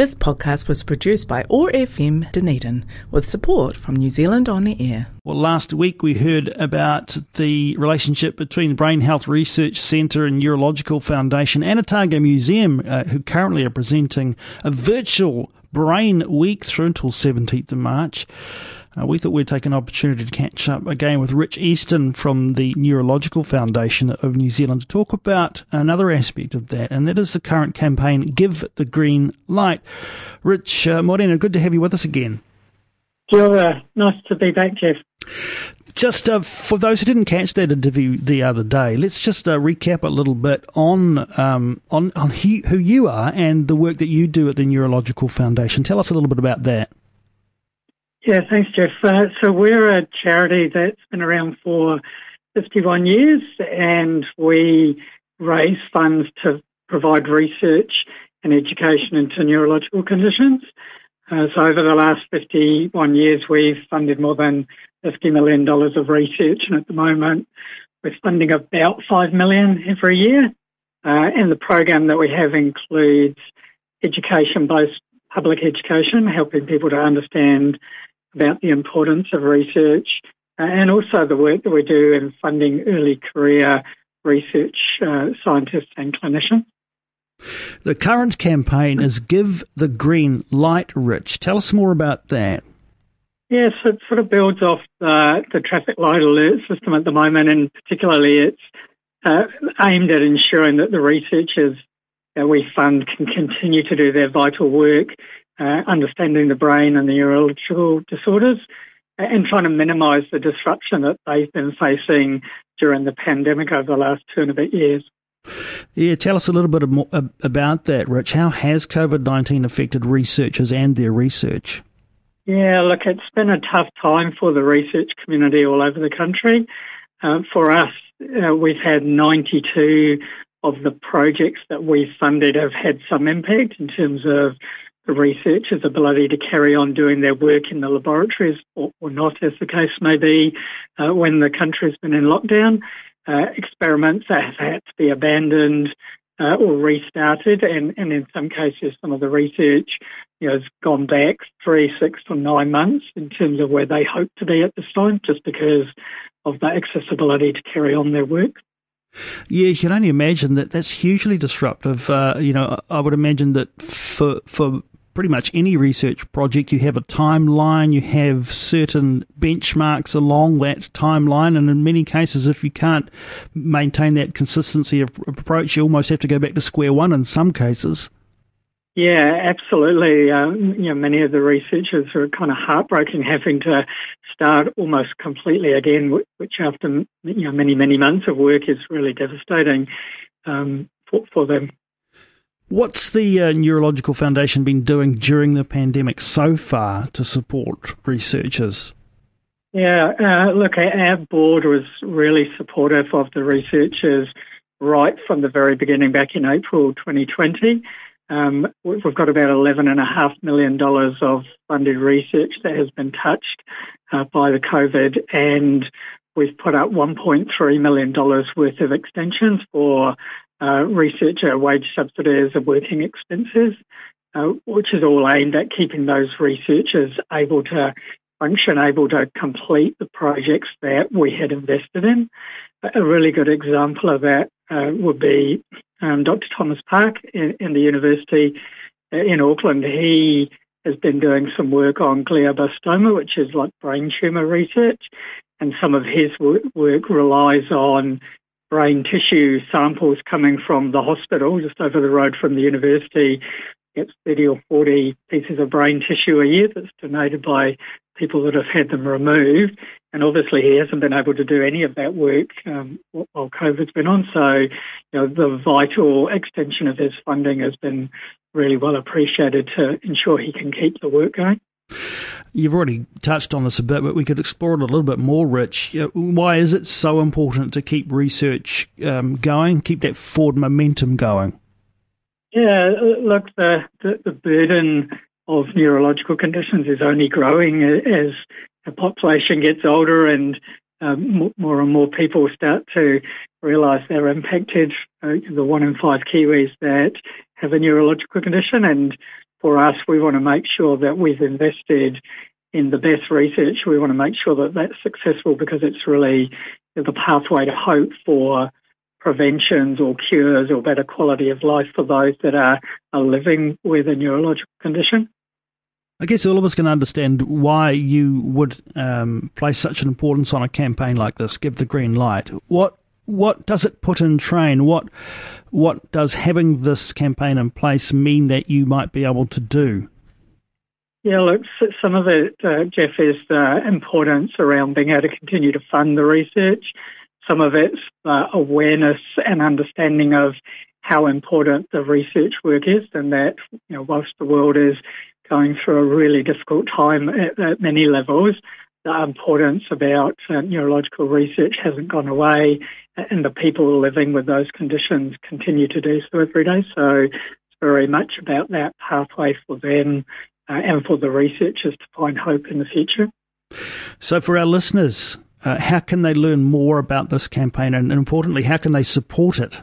This podcast was produced by OAR FM Dunedin with support from New Zealand On Air. Well, last week we heard about the relationship between Brain Health Research Centre and Neurological Foundation and Otago Museum, uh, who currently are presenting a virtual Brain Week through until 17th of March. Uh, we thought we'd take an opportunity to catch up again with Rich Easton from the Neurological Foundation of New Zealand to talk about another aspect of that, and that is the current campaign Give the Green Light. Rich uh, Morena, good to have you with us again. Kia Nice to be back, Jeff. Just uh, for those who didn't catch that interview the other day, let's just uh, recap a little bit on um, on on he, who you are and the work that you do at the Neurological Foundation. Tell us a little bit about that. Yeah, thanks, Jeff. Uh, so we're a charity that's been around for 51 years, and we raise funds to provide research and education into neurological conditions. Uh, so over the last 51 years, we've funded more than $50 million of research, and at the moment, we're funding about 5 million every year. Uh, and the program that we have includes education, both public education, helping people to understand about the importance of research uh, and also the work that we do in funding early career research uh, scientists and clinicians. The current campaign is Give the Green Light Rich. Tell us more about that. Yes, it sort of builds off the, the traffic light alert system at the moment, and particularly it's uh, aimed at ensuring that the researchers that we fund can continue to do their vital work uh, understanding the brain and the neurological disorders, and trying to minimise the disruption that they've been facing during the pandemic over the last two and a bit years. Yeah, tell us a little bit more about that, Rich. How has COVID 19 affected researchers and their research? Yeah, look, it's been a tough time for the research community all over the country. Uh, for us, uh, we've had 92 of the projects that we funded have had some impact in terms of the researchers' ability to carry on doing their work in the laboratories or, or not, as the case may be, uh, when the country's been in lockdown. Uh, experiments that have had to be abandoned uh, or restarted, and, and in some cases, some of the research you know, has gone back three, six, or nine months in terms of where they hope to be at this time, just because of the accessibility to carry on their work. Yeah, you can only imagine that that's hugely disruptive. Uh, you know, I would imagine that for for pretty much any research project, you have a timeline, you have certain benchmarks along that timeline, and in many cases, if you can't maintain that consistency of approach, you almost have to go back to square one in some cases. Yeah, absolutely. Um, you know, many of the researchers are kind of heartbroken having to start almost completely again, which after you know many many months of work is really devastating um, for, for them. What's the uh, Neurological Foundation been doing during the pandemic so far to support researchers? Yeah, uh, look, our board was really supportive of the researchers right from the very beginning back in April 2020. Um, we've got about $11.5 million of funded research that has been touched uh, by the COVID, and we've put up $1.3 million worth of extensions for uh, researcher wage subsidies and working expenses, uh, which is all aimed at keeping those researchers able to function, able to complete the projects that we had invested in. A really good example of that uh, would be um, Dr. Thomas Park in, in, the university in Auckland. He has been doing some work on glioblastoma, which is like brain tumour research, and some of his work relies on brain tissue samples coming from the hospital just over the road from the university. Gets 30 or 40 pieces of brain tissue a year that's donated by people that have had them removed. And obviously, he hasn't been able to do any of that work um, while COVID's been on. So, you know, the vital extension of his funding has been really well appreciated to ensure he can keep the work going. You've already touched on this a bit, but we could explore it a little bit more, Rich. Why is it so important to keep research um, going, keep that forward momentum going? Yeah, look, the, the, the, burden of neurological conditions is only growing as the population gets older and um, more and more people start to realise they're impacted. Uh, the one in five Kiwis that have a neurological condition, and for us, we want to make sure that we've invested in the best research. We want to make sure that that's successful because it's really the pathway to hope for preventions or cures or better quality of life for those that are, are living with a neurological condition. I guess all of us can understand why you would um, place such an importance on a campaign like this. Give the green light. What what does it put in train? What what does having this campaign in place mean that you might be able to do? Yeah, look, some of it, uh, Jeff, is the importance around being able to continue to fund the research. Some of it's awareness and understanding of how important the research work is, and that you know, whilst the world is going through a really difficult time at, at many levels, the importance about uh, neurological research hasn't gone away, and the people living with those conditions continue to do so every day. So it's very much about that pathway for them uh, and for the researchers to find hope in the future. So, for our listeners, uh, how can they learn more about this campaign, and importantly, how can they support it?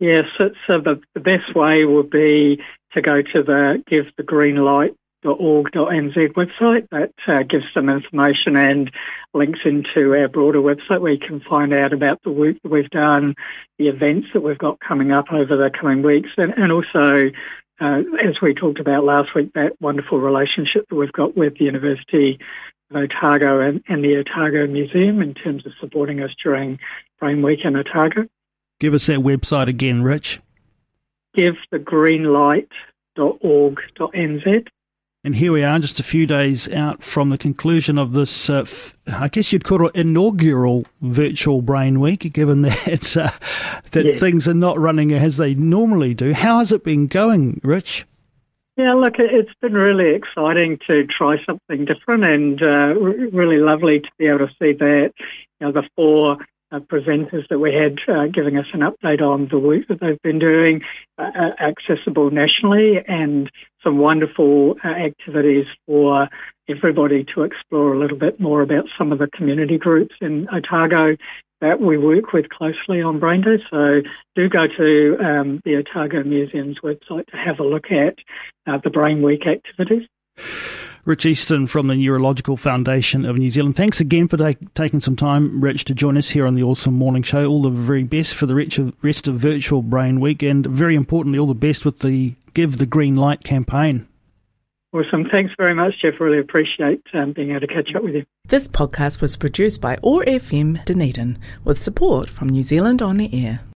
Yes, so, so the, the best way would be to go to the Give the Green Light org.nz website that uh, gives some information and links into our broader website where you can find out about the work that we've done, the events that we've got coming up over the coming weeks, and, and also, uh, as we talked about last week, that wonderful relationship that we've got with the University of Otago and, and the Otago Museum in terms of supporting us during Brain Week in Otago. Give us that website again, Rich. give the green givethegreenlight.org.nz. And here we are, just a few days out from the conclusion of this, uh, f- I guess you'd call it inaugural virtual Brain Week, given that uh, that yes. things are not running as they normally do. How has it been going, Rich? Yeah, look, it's been really exciting to try something different and uh, really lovely to be able to see that you know, the four uh, presenters that we had uh, giving us an update on the work that they've been doing, uh, uh accessible nationally, and some wonderful uh, activities for everybody to explore a little bit more about some of the community groups in Otago that we work with closely on Brain Day. So do go to um, the Otago Museum's website to have a look at uh, the Brain Week activities. Rich Easton from the Neurological Foundation of New Zealand. Thanks again for taking some time, Rich, to join us here on the OARsome Morning Show. All the very best for the rest of Virtual Brain Week, and very importantly, all the best with the Give the Green Light campaign. Awesome. Thanks very much, Jeff. Really appreciate um, being able to catch up with you. This podcast was produced by OAR FM Dunedin with support from New Zealand On the Air.